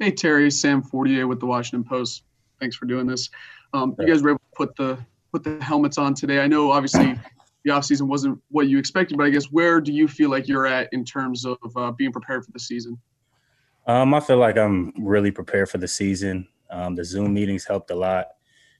Hey, Terry, Sam Fortier with the Washington Post. Thanks for doing this. Um, you guys were able to put the put the helmets on today. I know obviously the offseason wasn't what you expected, but I guess where do you feel like you're at in terms of uh, being prepared for the season? Um, I feel like I'm really prepared for the season. Um, the Zoom meetings helped a lot.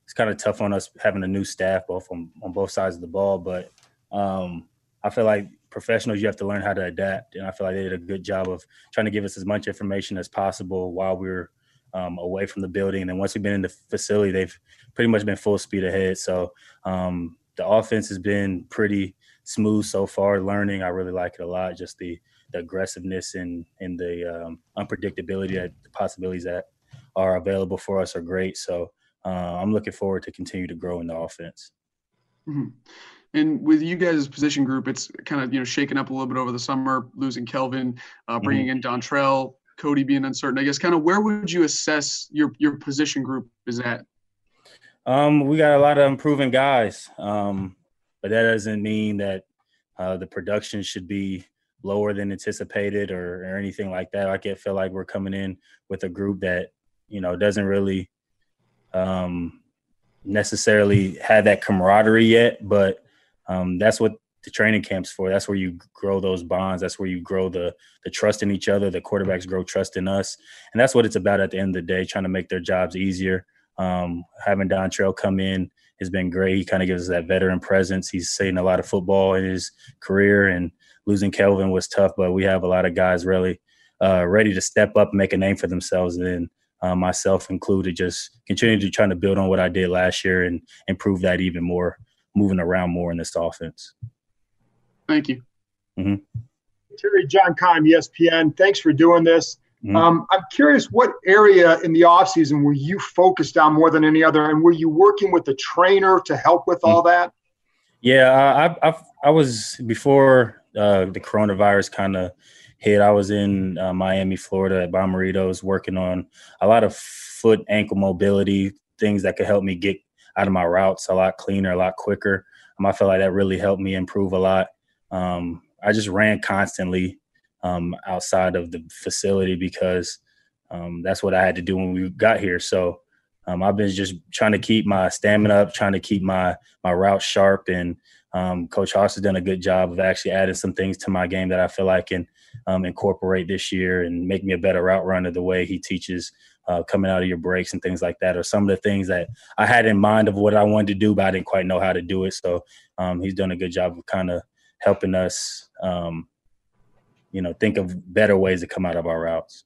It's kind of tough on us having a new staff both on, on both sides of the ball, but um, I feel like professionals, you have to learn how to adapt. And I feel like they did a good job of trying to give us as much information as possible while we are um, away from the building. And once we've been in the facility, they've pretty much been full speed ahead. So um, the offense has been pretty smooth so far. Learning, I really like it a lot. Just the, the aggressiveness and and the um, unpredictability that the possibilities that are available for us are great. So uh, I'm looking forward to continue to grow in the offense. Mm-hmm. And with you guys' position group, it's kind of you know shaken up a little bit over the summer, losing Kelvin, uh, bringing mm-hmm. in Dontrelle, Cody being uncertain. I guess kind of where would you assess your your position group is at? Um, we got a lot of improving guys, um, but that doesn't mean that uh, the production should be lower than anticipated or, or anything like that. I can feel like we're coming in with a group that you know doesn't really um, necessarily have that camaraderie yet, but um, that's what the training camps for. That's where you grow those bonds. That's where you grow the the trust in each other. The quarterbacks grow trust in us, and that's what it's about at the end of the day. Trying to make their jobs easier. Um, having Dontrelle come in has been great. He kind of gives us that veteran presence. He's seen a lot of football in his career, and losing Kelvin was tough. But we have a lot of guys really uh, ready to step up and make a name for themselves. And uh, myself included, just continue to trying to build on what I did last year and improve that even more moving around more in this offense. Thank you. Mm-hmm. Terry John Keim, ESPN. Thanks for doing this. Mm-hmm. Um, I'm curious, what area in the offseason were you focused on more than any other? And were you working with a trainer to help with all that? Yeah, I, I, I was before uh, the coronavirus kind of hit. I was in uh, Miami, Florida at Bommarito's working on a lot of foot ankle mobility, things that could help me get out of my routes a lot cleaner, a lot quicker. Um, I feel like that really helped me improve a lot. Um, I just ran constantly um, outside of the facility because um, that's what I had to do when we got here. So um, I've been just trying to keep my stamina up, trying to keep my my route sharp, and um, Coach Haas has done a good job of actually adding some things to my game that I feel I can incorporate this year and make me a better route runner the way he teaches uh, coming out of your breaks and things like that are some of the things that I had in mind of what I wanted to do, but I didn't quite know how to do it. So um, he's done a good job of kind of helping us, um, you know, think of better ways to come out of our routes.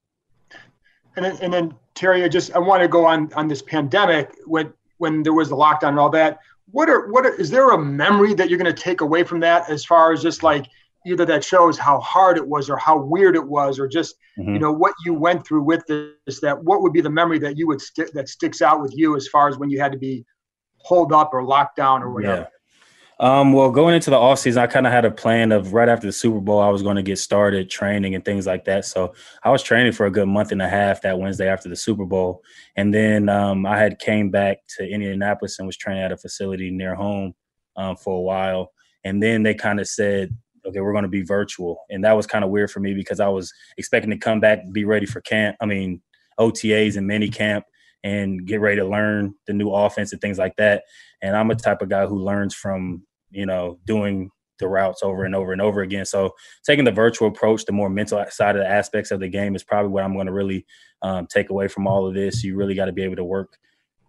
And then, and then Terry, I just I want to go on on this pandemic when when there was the lockdown and all that. What are what are, is there a memory that you're going to take away from that as far as just like either that shows how hard it was or how weird it was or just mm-hmm. you know what you went through with this that what would be the memory that you would stick that sticks out with you as far as when you had to be holed up or locked down or whatever yeah. Um, well, going into the off season, I kind of had a plan of right after the Super Bowl, I was going to get started training and things like that. So I was training for a good month and a half that Wednesday after the Super Bowl, and then um, I had came back to Indianapolis and was training at a facility near home um, for a while. And then they kind of said, okay, we're going to be virtual. And that was kind of weird for me because I was expecting to come back, be ready for camp. I mean, OTAs and mini camp and get ready to learn the new offense and things like that. And I'm a type of guy who learns from, you know, doing the routes over and over and over again. So taking the virtual approach, the more mental side of the aspects of the game is probably what I'm going to really um, take away from all of this. You really got to be able to work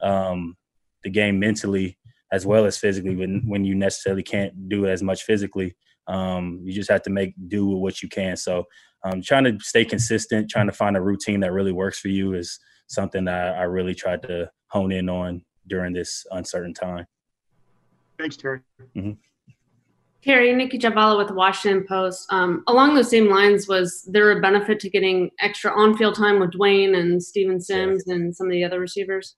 um, the game mentally as well as physically when when you necessarily can't do as much physically. Um, you just have to make do with what you can. So um, trying to stay consistent, trying to find a routine that really works for you is something that I really tried to hone in on during this uncertain time. Thanks, Terry. Mm-hmm. Terry, Nicki Jhabvala with the Washington Post. Um, along those same lines, was there a benefit to getting extra on-field time with Dwayne and Steven Sims yeah. and some of the other receivers?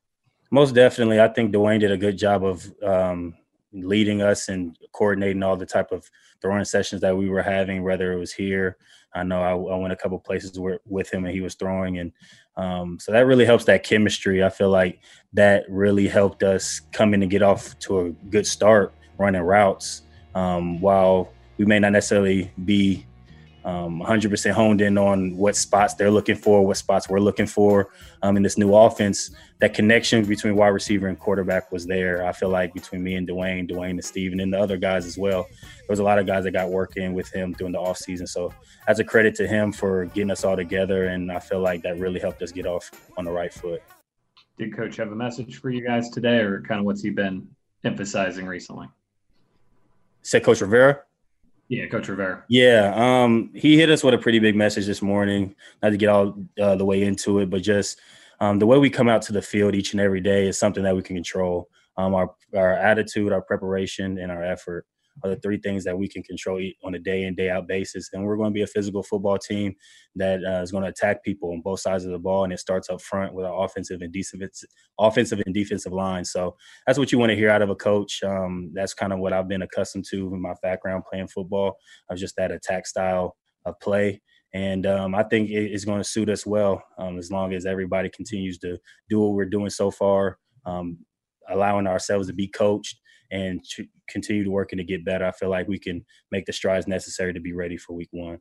Most definitely. I think Dwayne did a good job of um, leading us and coordinating all the type of throwing sessions that we were having, whether it was here. I know I, I went a couple places where, with him and he was throwing, and um, so that really helps that chemistry. I feel like that really helped us come in and get off to a good start running routes. Um, while we may not necessarily be um, 100% honed in on what spots they're looking for, what spots we're looking for um, in this new offense. That connection between wide receiver and quarterback was there. I feel like between me and Dwayne, Dwayne and Steven, and the other guys as well. There was a lot of guys that got working with him during the offseason. So, that's a credit to him for getting us all together, and I feel like that really helped us get off on the right foot. Did Coach have a message for you guys today, or kind of what's he been emphasizing recently? Said Coach Rivera. Yeah, Coach Rivera. Yeah, um, he hit us with a pretty big message this morning. Not to get all uh, the way into it, but just um, the way we come out to the field each and every day is something that we can control. Um, our our attitude, our preparation, and our effort are the three things that we can control on a day in day out basis. And we're going to be a physical football team that uh, is going to attack people on both sides of the ball, and it starts up front with our offensive and defensive offensive and defensive line. So that's what you want to hear out of a coach. Um, that's kind of what I've been accustomed to in my background playing football of just that attack style of play. And um, I think it's going to suit us well um, as long as everybody continues to do what we're doing so far, um, allowing ourselves to be coached and to continue to working to get better. I feel like we can make the strides necessary to be ready for week one.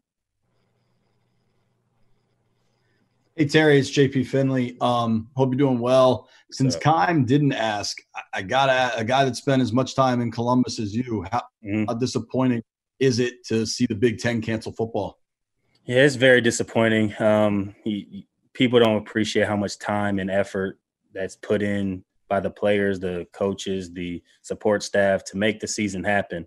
Hey Terry, it's JP Finlay. Um, hope you're doing well. Since Keim didn't ask, I got a, a, guy that spent as much time in Columbus as you. How, mm-hmm. how disappointing is it to see the Big Ten cancel football? Yeah, it's very disappointing. Um, he, people don't appreciate how much time and effort that's put in by the players, the coaches, the support staff to make the season happen.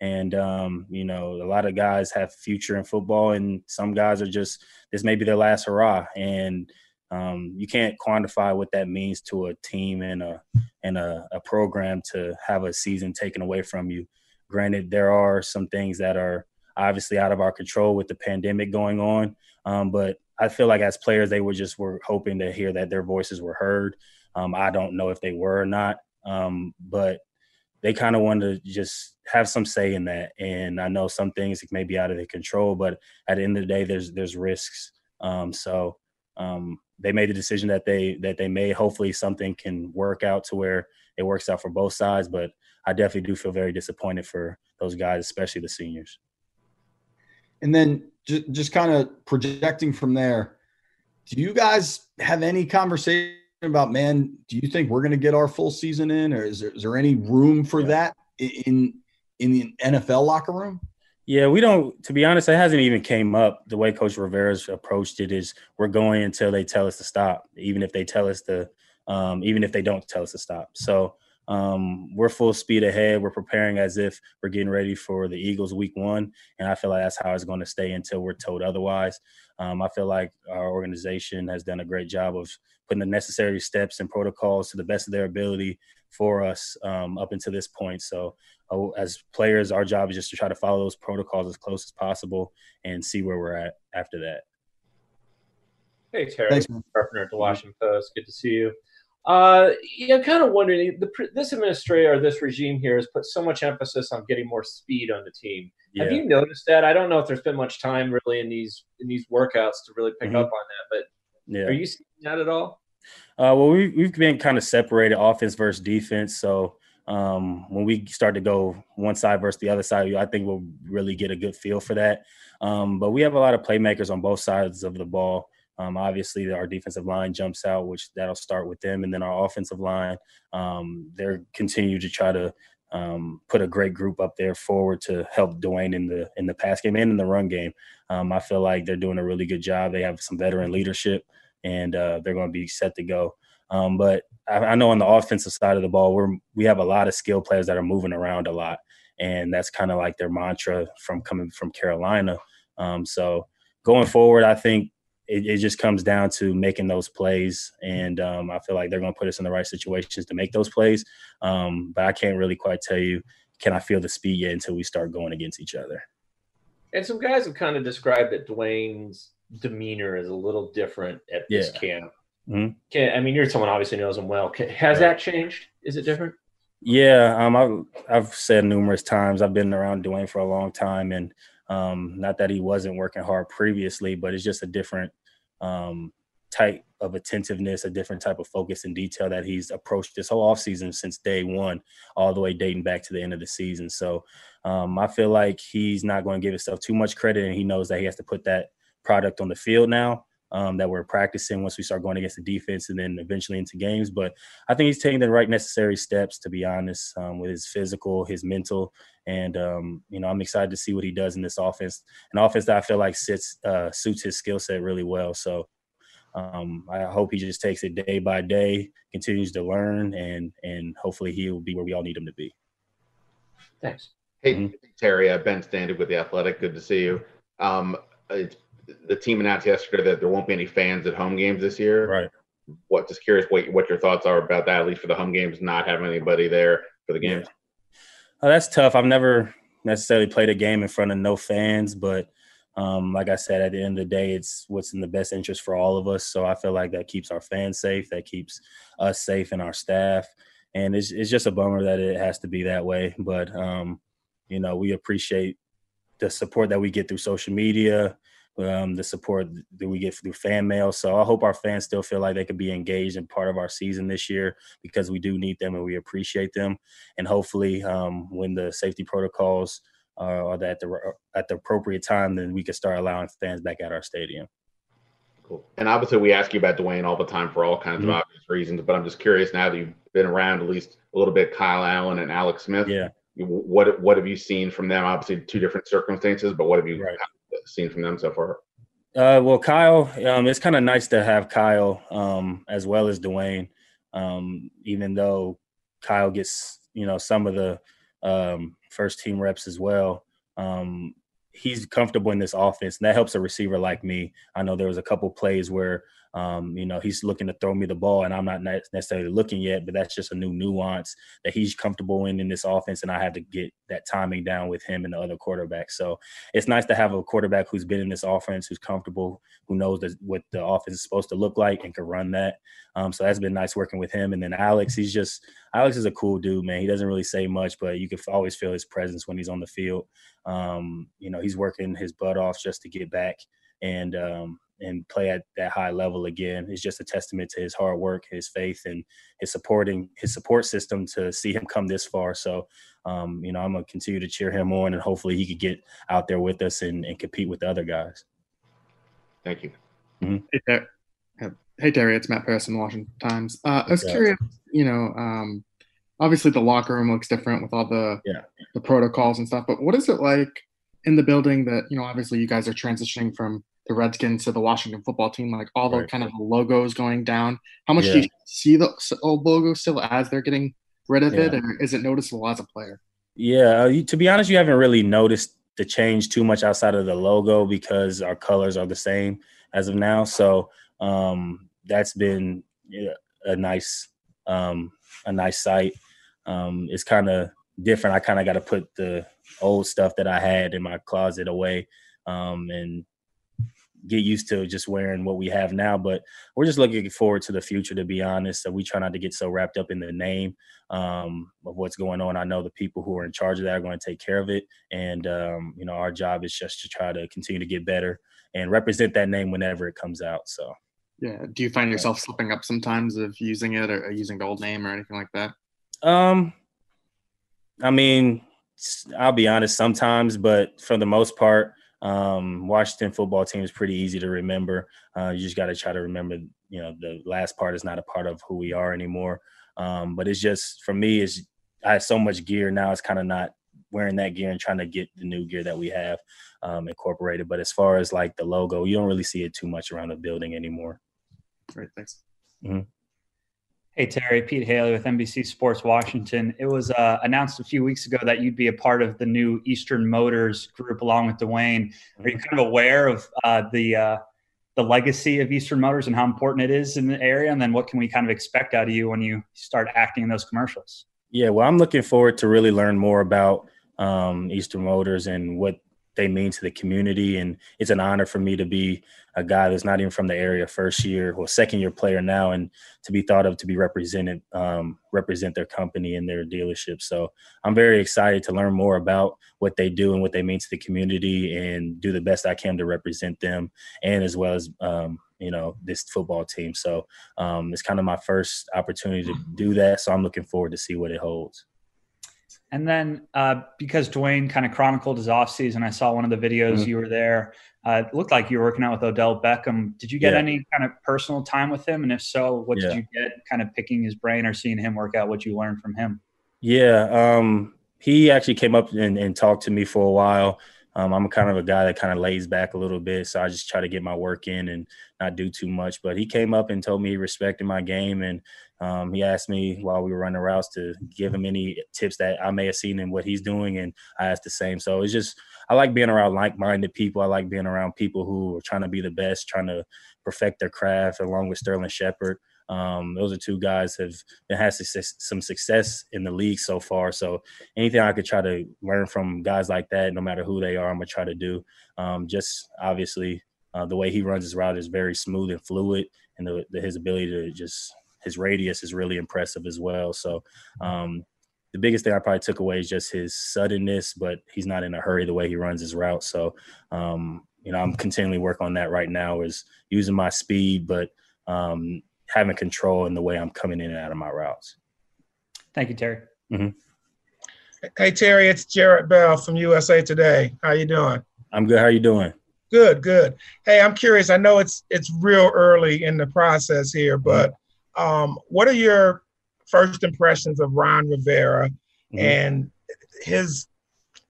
And um, you know, a lot of guys have future in football, and some guys are just this may be their last hurrah. And um, you can't quantify what that means to a team and a and a, a program to have a season taken away from you. Granted, there are some things that are obviously out of our control with the pandemic going on, um, but I feel like as players, they were just were hoping to hear that their voices were heard. Um, I don't know if they were or not, um, but they kind of wanted to just have some say in that. And I know some things may be out of their control, but at the end of the day, there's there's risks. Um, so um, they made the decision that they that they made. Hopefully, something can work out to where it works out for both sides. But I definitely do feel very disappointed for those guys, especially the seniors. And then just, just kind of projecting from there, do you guys have any conversation about, man, do you think we're going to get our full season in, or is there, is there any room for that in in the NFL locker room? Yeah, we don't. To be honest, it hasn't even came up. The way Coach Rivera's approached it is, we're going until they tell us to stop, even if they tell us to, um, even if they don't tell us to stop. So um, we're full speed ahead. We're preparing as if we're getting ready for the Eagles week one. And I feel like that's how it's going to stay until we're told otherwise. Um, I feel like our organization has done a great job of putting the necessary steps and protocols to the best of their ability for us um, up until this point. So, uh, as players, our job is just to try to follow those protocols as close as possible and see where we're at after that. Hey, Terry, Thanks, partner at the Washington Post. Good to see you. Uh, yeah, I'm kind of wondering. The, this administrator or this regime here has put so much emphasis on getting more speed on the team. Yeah. Have you noticed that? I don't know if there's been much time really in these in these workouts to really pick mm-hmm. up on that, but yeah. are you seeing that at all? Uh, well, we, we've been kind of separated offense versus defense. So um, when we start to go one side versus the other side, I think we'll really get a good feel for that. Um, but we have a lot of playmakers on both sides of the ball. Um, obviously, our defensive line jumps out, which that'll start with them, and then our offensive line, um, they're continue to try to um, put a great group up there forward to help Dwayne in the in the pass game and in the run game. Um, I feel like they're doing a really good job. They have some veteran leadership, and uh, they're going to be set to go. Um, but I, I, know on the offensive side of the ball, we're we have a lot of skill players that are moving around a lot, and that's kind of like their mantra from coming from Carolina. Um, so going forward, I think it, it, just comes down to making those plays, and um, I feel like they're going to put us in the right situations to make those plays. Um, but I can't really quite tell you can I feel the speed yet until we start going against each other. And some guys have kind of described that Dwayne's demeanor is a little different at this camp. Mm-hmm. Can, I mean, you're someone obviously knows him well. Can, has right. that changed? Is it different? Yeah, um, I've I've said numerous times. I've been around Dwayne for a long time, and um, not that he wasn't working hard previously, but it's just a different um, type of attentiveness, a different type of focus and detail that he's approached this whole offseason since day one, all the way dating back to the end of the season. So um, I feel like he's not going to give himself too much credit, and he knows that he has to put that product on the field now. Um, that we're practicing once we start going against the defense and then eventually into games. But I think he's taking the right necessary steps, to be honest, um, with his physical, his mental, and um, you know I'm excited to see what he does in this offense, an offense that I feel like sits uh, suits his skill set really well. So um, I hope he just takes it day by day, continues to learn, and and hopefully he will be where we all need him to be. Thanks. Hey mm-hmm. Terry, uh, Ben Standig with the Athletic. Good to see you. Um, the team announced yesterday that there won't be any fans at home games this year. Right. What? Just curious what what your thoughts are about that, at least for the home games, not having anybody there for the games. Oh, that's tough. I've never necessarily played a game in front of no fans, but um, like I said, at the end of the day, it's what's in the best interest for all of us. So I feel like that keeps our fans safe, that keeps us safe and our staff. And it's, it's just a bummer that it has to be that way. But, um, you know, we appreciate the support that we get through social media, um, the support that we get through fan mail. So I hope our fans still feel like they could be engaged and part of our season this year because we do need them and we appreciate them. And hopefully, um, when the safety protocols – or at the at the appropriate time, then we can start allowing fans back at our stadium. Cool. And obviously, we ask you about Dwayne all the time for all kinds mm-hmm. of obvious reasons. But I'm just curious now that you've been around at least a little bit, Kyle Allen and Alex Smith. Yeah. What what have you seen from them? Obviously, two different circumstances, but what have you right. Seen from them so far? Uh, well, Kyle, um, it's kind of nice to have Kyle um, as well as Dwayne, um, even though Kyle gets you know some of the um, first team reps as well. Um, he's comfortable in this offense, and that helps a receiver like me. I know there was a couple plays where um, you know, he's looking to throw me the ball, and I'm not necessarily looking yet, but that's just a new nuance that he's comfortable in in this offense, and I have to get that timing down with him and the other quarterback. So it's nice to have a quarterback who's been in this offense, who's comfortable, who knows what the offense is supposed to look like, and can run that. Um, so that's been nice working with him. And then Alex, he's just Alex is a cool dude, man. He doesn't really say much, but you can always feel his presence when he's on the field. Um, you know, he's working his butt off just to get back and um, and play at that high level again is just a testament to his hard work, his faith, and his supporting his support system to see him come this far. So, um, you know, I'm gonna continue to cheer him on, and hopefully he could get out there with us and, and compete with the other guys. Thank you. Mm-hmm. Hey, Terry. hey, Terry, it's Matt Paras in the Washington Times. Uh, I was curious, you know, um, obviously the locker room looks different with all the yeah. the protocols and stuff, but what is it like in the building that you know? Obviously, you guys are transitioning from the Redskins to the Washington football team, like all the kind of logos going down. How much yeah. do you see the old logo still as they're getting rid of yeah. it, or is it noticeable as a player? Yeah, uh, you, to be honest, you haven't really noticed the change too much outside of the logo because our colors are the same as of now. So um, that's been a nice, um, a nice sight. Um, it's kind of different. I kind of got to put the old stuff that I had in my closet away um, and get used to just wearing what we have now. But we're just looking forward to the future, to be honest. So we try not to get so wrapped up in the name um, of what's going on. I know the people who are in charge of that are going to take care of it, and um, you know our job is just to try to continue to get better and represent that name whenever it comes out. So. Yeah. Do you find yourself slipping up sometimes of using it or using the old name or anything like that? Um, I mean, I'll be honest sometimes, but for the most part, um, Washington football team is pretty easy to remember. Uh, you just got to try to remember, you know, the last part is not a part of who we are anymore. Um, but it's just for me, it's I have so much gear now. It's kind of not wearing that gear and trying to get the new gear that we have um, incorporated. But as far as like the logo, you don't really see it too much around the building anymore. Great, thanks. Mm-hmm. Hey Terry, Pete Hailey with NBC Sports Washington. It was uh, announced a few weeks ago that you'd be a part of the new Eastern Motors group along with Dwayne. Are you kind of aware of uh, the uh, the legacy of Eastern Motors and how important it is in the area? And then what can we kind of expect out of you when you start acting in those commercials? Yeah, well, I'm looking forward to really learn more about um, Eastern Motors and what they mean to the community. And it's an honor for me to be a guy that's not even from the area, first year or second year player now, and to be thought of to be represented, um, represent their company and their dealership. So I'm very excited to learn more about what they do and what they mean to the community, and do the best I can to represent them, and as well as um, you know this football team. So um, it's kind of my first opportunity to do that. So I'm looking forward to see what it holds. And then uh, because Dwayne kind of chronicled his offseason, I saw one of the videos mm-hmm. you were there. Uh, it looked like you were working out with Odell Beckham. Did you get yeah. any kind of personal time with him? And if so, what yeah. did you get kind of picking his brain or seeing him work out what you learned from him? Yeah. Um, he actually came up and, and, talked to me for a while. Um, I'm kind of a guy that kind of lays back a little bit. So I just try to get my work in and not do too much. But he came up and told me he respected my game and um, he asked me while we were running routes to give him any tips that I may have seen in what he's doing, and I asked the same. So it's just I like being around like-minded people. I like being around people who are trying to be the best, trying to perfect their craft, along with Sterling Shepard. Um, those are two guys have had success, some success in the league so far. So anything I could try to learn from guys like that, no matter who they are, I'm gonna try to do. Um, just obviously, uh, the way he runs his route is very smooth and fluid, and the, the, his ability to just his radius is really impressive as well. So um, the biggest thing I probably took away is just his suddenness, but he's not in a hurry the way he runs his route. So um, you know, I'm continually working on that right now is using my speed, but um, having control in the way I'm coming in and out of my routes. Thank you, Terry. Mm-hmm. Hey Terry, it's Jarrett Bell from USA Today. How you doing? I'm good. How you doing? Good, good. Hey, I'm curious. I know it's it's real early in the process here, but um, what are your first impressions of Ron Rivera mm-hmm. and his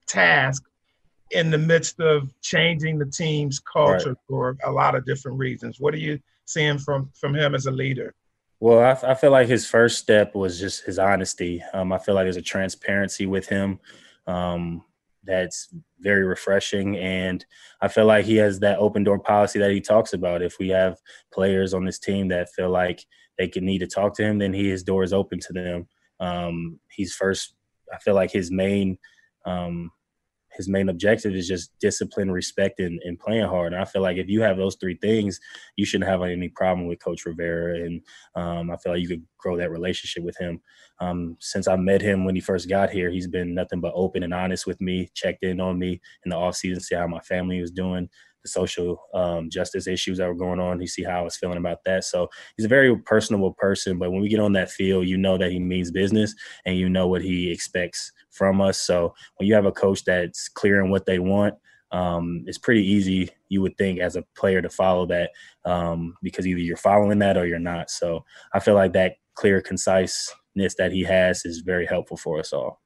task in the midst of changing the team's culture right. for a lot of different reasons? What are you seeing from from him as a leader? Well, I, I feel like his first step was just his honesty. Um, I feel like there's a transparency with him um, that's very refreshing, and I feel like he has that open door policy that he talks about. If we have players on this team that feel like they can need to talk to him, then he his door is open to them. Um, he's first. I feel like his main um, his main objective is just discipline, respect, and, and, playing hard. And I feel like if you have those three things, you shouldn't have any problem with Coach Rivera. And um, I feel like you could grow that relationship with him. Um, since I met him when he first got here, he's been nothing but open and honest with me, checked in on me in the off season, see how my family was doing, the social um, justice issues that were going on. You see how I was feeling about that. So he's a very personable person. But when we get on that field, you know that he means business and you know what he expects from us. So when you have a coach that's clear on what they want, um, it's pretty easy, you would think, as a player to follow that um, because either you're following that or you're not. So I feel like that clear, conciseness that he has is very helpful for us all.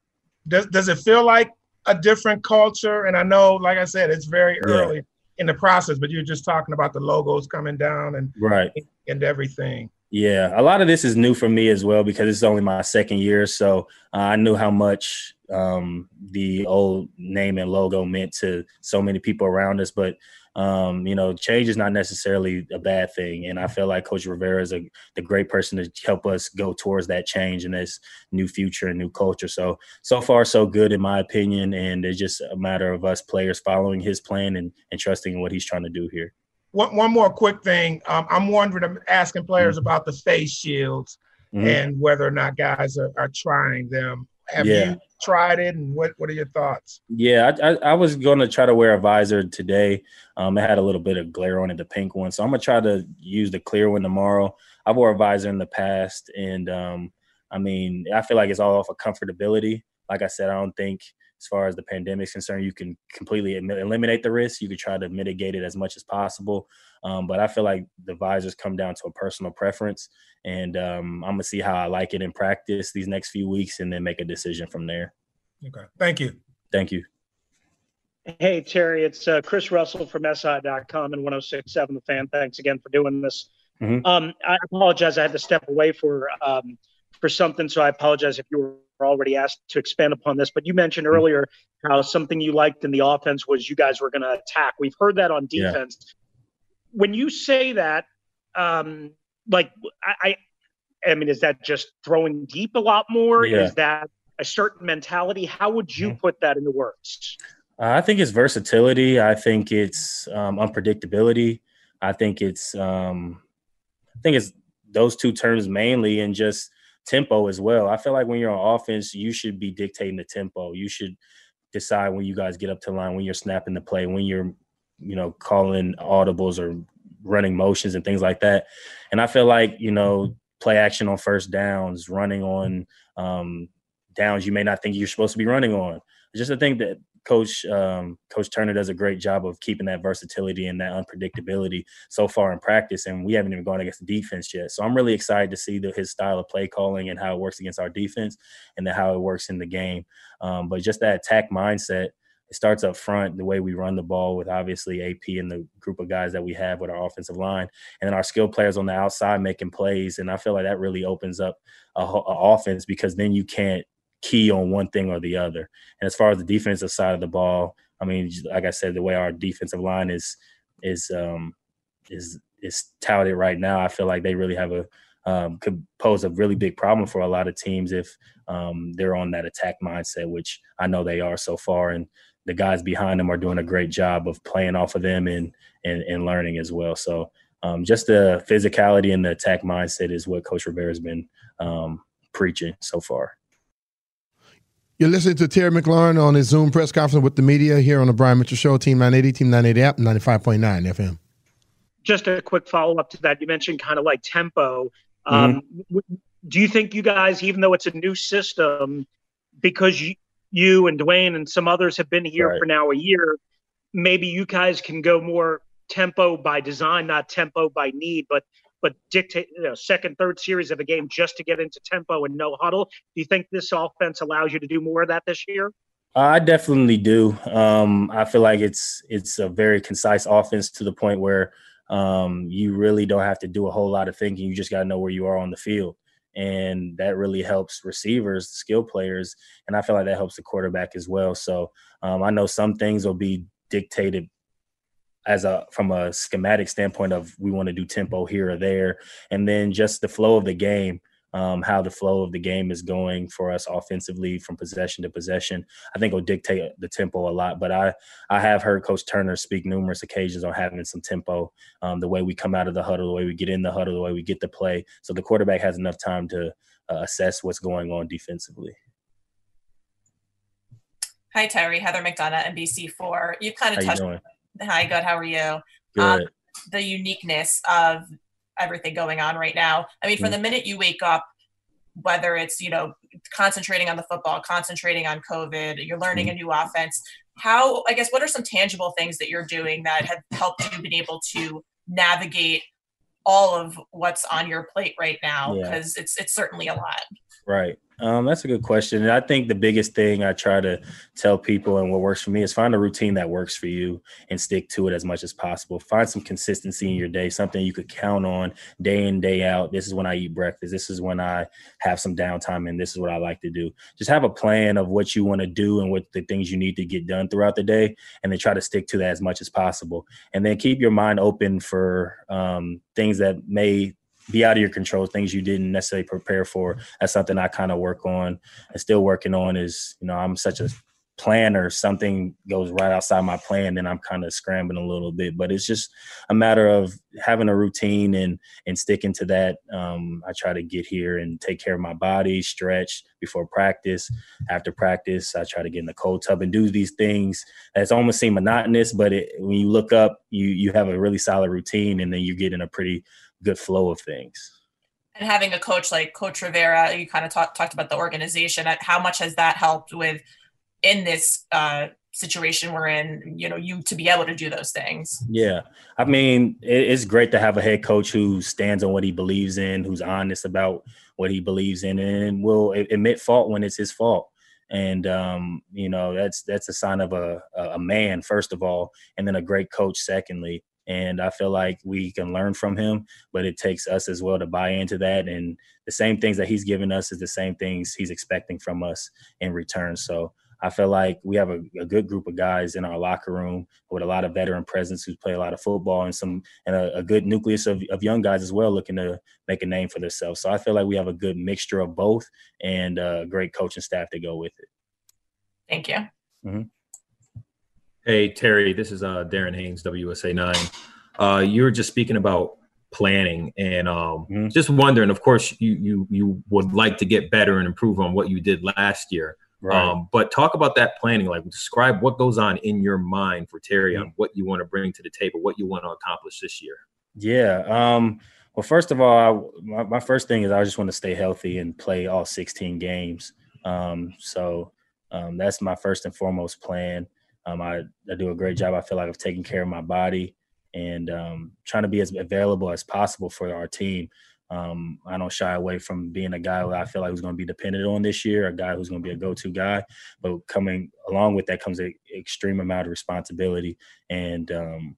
Does, does it feel like a different culture? And I know, like I said, it's very early. Yeah in the process, but you're just talking about the logos coming down and right and everything. Yeah, a lot of this is new for me as well because it's only my second year, so uh, I knew how much um, the old name and logo meant to so many people around us. But um, you know, change is not necessarily a bad thing, and I feel like Coach Rivera is a the great person to help us go towards that change and this new future and new culture. So so far so good in my opinion, and it's just a matter of us players following his plan and, and trusting what he's trying to do here one, one more quick thing. Um, I'm wondering, I'm asking players mm-hmm. about the face shields mm-hmm. and whether or not guys are, are trying them. Have yeah. you tried it, and what what are your thoughts? Yeah, I, I, I was going to try to wear a visor today. Um, it had a little bit of glare on it, the pink one, so I'm gonna try to use the clear one tomorrow. I wore a visor in the past, and um, I mean, I feel like it's all off of comfortability. Like I said, I don't think as far as the pandemic is concerned, you can completely eliminate the risk. You could try to mitigate it as much as possible. Um, but I feel like the visors come down to a personal preference, and um, I'm gonna see how I like it in practice these next few weeks, and then make a decision from there. Okay, thank you. Thank you. Hey Terry, it's uh, Chris Russell from SI.com and 106.7 The Fan. Thanks again for doing this. Mm-hmm. Um, I apologize. I had to step away for um, for something, so I apologize if you were already asked to expand upon this. But you mentioned Mm-hmm. earlier how something you liked in the offense was you guys were going to attack. We've heard that on Yeah. defense. When you say that, um, like I, I, I mean, is that just throwing deep a lot more? Yeah. Is that a certain mentality? How would you put that into words? Uh, I think it's versatility. I think it's um, unpredictability. I think it's um, I think it's those two terms mainly, and just tempo as well. I feel like when you're on offense, you should be dictating the tempo. You should decide when you guys get up to line, when you're snapping the play, when you're you know calling audibles or running motions and things like that. And I feel like you know play action on first downs, running on um, downs you may not think you're supposed to be running on. Just to think that Coach um, Coach Turner does a great job of keeping that versatility and that unpredictability so far in practice, and we haven't even gone against the defense yet. So I'm really excited to see the, his style of play calling and how it works against our defense, and how it works in the game. Um, but just that attack mindset, it starts up front, the way we run the ball with obviously AP and the group of guys that we have with our offensive line, and then our skilled players on the outside making plays. And I feel like that really opens up a, a offense because then you can't key on one thing or the other. And as far as the defensive side of the ball, I mean, like I said, the way our defensive line is is um, is is touted right now, I feel like they really have a um, could pose a really big problem for a lot of teams if um, they're on that attack mindset, which I know they are so far. And the guys behind them are doing a great job of playing off of them and and, and learning as well. So um, just the physicality and the attack mindset is what Coach Rivera has been um, preaching so far. You're listening to Terry McLaurin on his Zoom press conference with the media here on the Brian Mitchell Show, Team 980, Team 980 app, 95.9 FM. just a quick follow up to that. You mentioned kind of like tempo. Um, w- do you think you guys, even though it's a new system, because you, you and Dwayne and some others have been here Right. for now a year, maybe you guys can go more tempo by design, not tempo by need, but but dictate you know, second, third series of a game just to get into tempo and no huddle. Do you think this offense allows you to do more of that this year? I definitely do. Um, I feel like it's it's a very concise offense to the point where um, you really don't have to do a whole lot of thinking. You just got to know where you are on the field, and that really helps receivers, skill players, and I feel like that helps the quarterback as well. So um, I know some things will be dictated as a from a schematic standpoint of we want to do tempo here or there, and then just the flow of the game um, how the flow of the game is going for us offensively from possession to possession. I think will dictate the tempo a lot. But I I have heard Coach Turner speak numerous occasions on having some tempo, um, the way we come out of the huddle, the way we get in the huddle, the way we get the play, so the quarterback has enough time to uh, assess what's going on defensively. Hi, Terry. Heather McDonough, NBC4. You've kind of you touched. Hi, good. How are you? Um, good. the uniqueness of everything going on right now. I mean, from the mm-hmm. minute you wake up, whether it's you know concentrating on the football, concentrating on COVID, you're learning a mm-hmm. new offense. How I guess what are some tangible things that you're doing that have helped you been able to navigate all of what's on your plate right now? Yeah. Because it's it's certainly a lot. Right. Um, that's a good question. And I think the biggest thing I try to tell people and what works for me is find a routine that works for you and stick to it as much as possible. Find some consistency in your day, something you could count on day in, day out. This is when I eat breakfast. This is when I have some downtime and this is what I like to do. Just have a plan of what you want to do and what the things you need to get done throughout the day and then try to stick to that as much as possible. And then keep your mind open for um, things that may be out of your control, things you didn't necessarily prepare for. That's something I kind of work on and still working on is, you know, I'm such a planner. Something goes right outside my plan, then I'm kind of scrambling a little bit. But it's just a matter of having a routine and and sticking to that. Um, I try to get here and take care of my body, stretch before practice. After practice, I try to get in the cold tub and do these things. That's almost seem monotonous, but it, when you look up, you you have a really solid routine, and then you get in a pretty good flow of things. And having a coach like Coach Rivera, you kind of talk, talked about the organization. How much has that helped with in this uh, situation we're in, you know, you to be able to do those things. Yeah. I mean, it's great to have a head coach who stands on what he believes in, who's honest about what he believes in, and will admit fault when it's his fault. And um, you know, that's that's a sign of a a man, first of all, and then a great coach, secondly. And I feel like we can learn from him, but it takes us as well to buy into that. And the same things that he's given us is the same things he's expecting from us in return. So I feel like we have a, a, good group of guys in our locker room with a lot of veteran presence who play a lot of football and some and a, a good nucleus of, of young guys as well looking to make a name for themselves. So I feel like we have a good mixture of both and a great coaching staff to go with it. Thank you. Mm-hmm. Hey Terry, this is uh, Darren Haynes, WUSA nine. Uh, you were just speaking about planning and um, mm-hmm. just wondering. Of course, you you you would like to get better and improve on what you did last year. Right. Um, but talk about that planning, like describe what goes on in your mind for Terry on what you want to bring to the table, what you want to accomplish this year. Yeah. Um, well, first of all, I, my, my, first thing is I just want to stay healthy and play all 16 games. Um, so um, that's my first and foremost plan. Um, I, I, do a great job. I feel like I've taken care of my body and um, trying to be as available as possible for our team. Um, I don't shy away from being a guy who I feel like who's going to be dependent on this year, a guy who's going to be a go-to guy. But coming along with that comes an extreme amount of responsibility and um,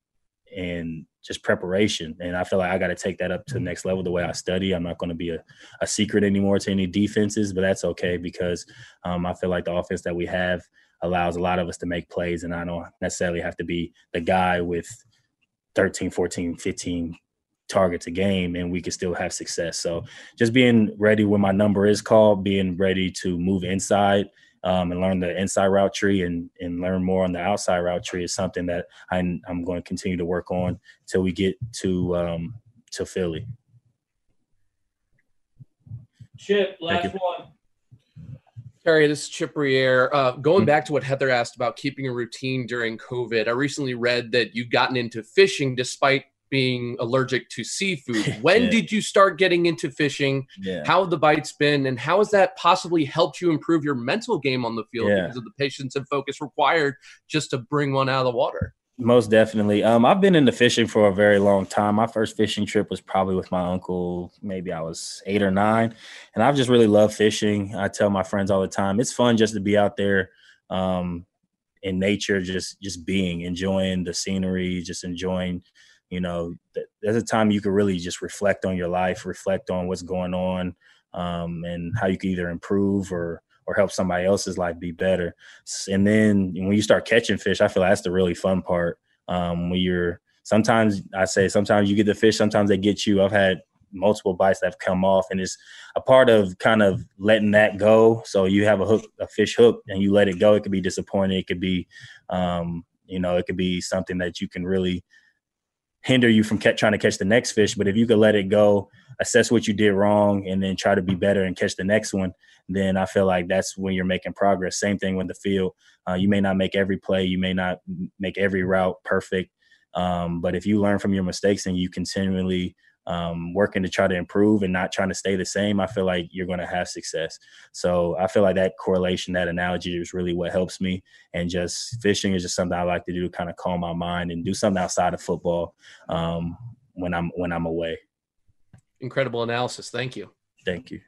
and just preparation. And I feel like I got to take that up to the next level. The way I study, I'm not going to be a, a secret anymore to any defenses, but that's okay because um, I feel like the offense that we have allows a lot of us to make plays, and I don't necessarily have to be the guy with 13, 14, 15 targets a game and we can still have success. So just being ready when my number is called, being ready to move inside um, and learn the inside route tree and, and learn more on the outside route tree is something that I'm, I'm going to continue to work on until we get to um, to Philly. Chip, last one. Terry, this is Chip Riere. Uh, going mm-hmm. back to what Heather asked about keeping a routine during COVID, I recently read that you've gotten into fishing despite being allergic to seafood. When yeah. did you start getting into fishing? Yeah. How have the bites been? And how has that possibly helped you improve your mental game on the field yeah. because of the patience and focus required just to bring one out of the water? Most definitely. Um, I've been into fishing for a very long time. My first fishing trip was probably with my uncle. Maybe I was eight or nine, and I've just really loved fishing. I tell my friends all the time, it's fun just to be out there um, in nature, just just being, enjoying the scenery, just enjoying you know there's a time you can really just reflect on your life reflect on what's going on um, and how you can either improve or or help somebody else's life be better. And then when you start catching fish i feel like that's the really fun part um, when you're sometimes i say sometimes you get the fish sometimes they get you. I've had multiple bites that have come off and it's a part of kind of letting that go. So you have a hook a fish hook and you let it go it could be disappointing it could be um, you know it could be something that you can really hinder you from trying to catch the next fish. But if you could let it go, assess what you did wrong, and then try to be better and catch the next one, then I feel like that's when you're making progress. Same thing with the field. Uh, you may not make every play, you may not make every route perfect, um, but if you learn from your mistakes and you continually um, working to try to improve and not trying to stay the same, I feel like you're going to have success. So I feel like that correlation, that analogy is really what helps me. And just fishing is just something I like to do to kind of calm my mind and do something outside of football um, when I'm when I'm away. Incredible analysis. Thank you. Thank you.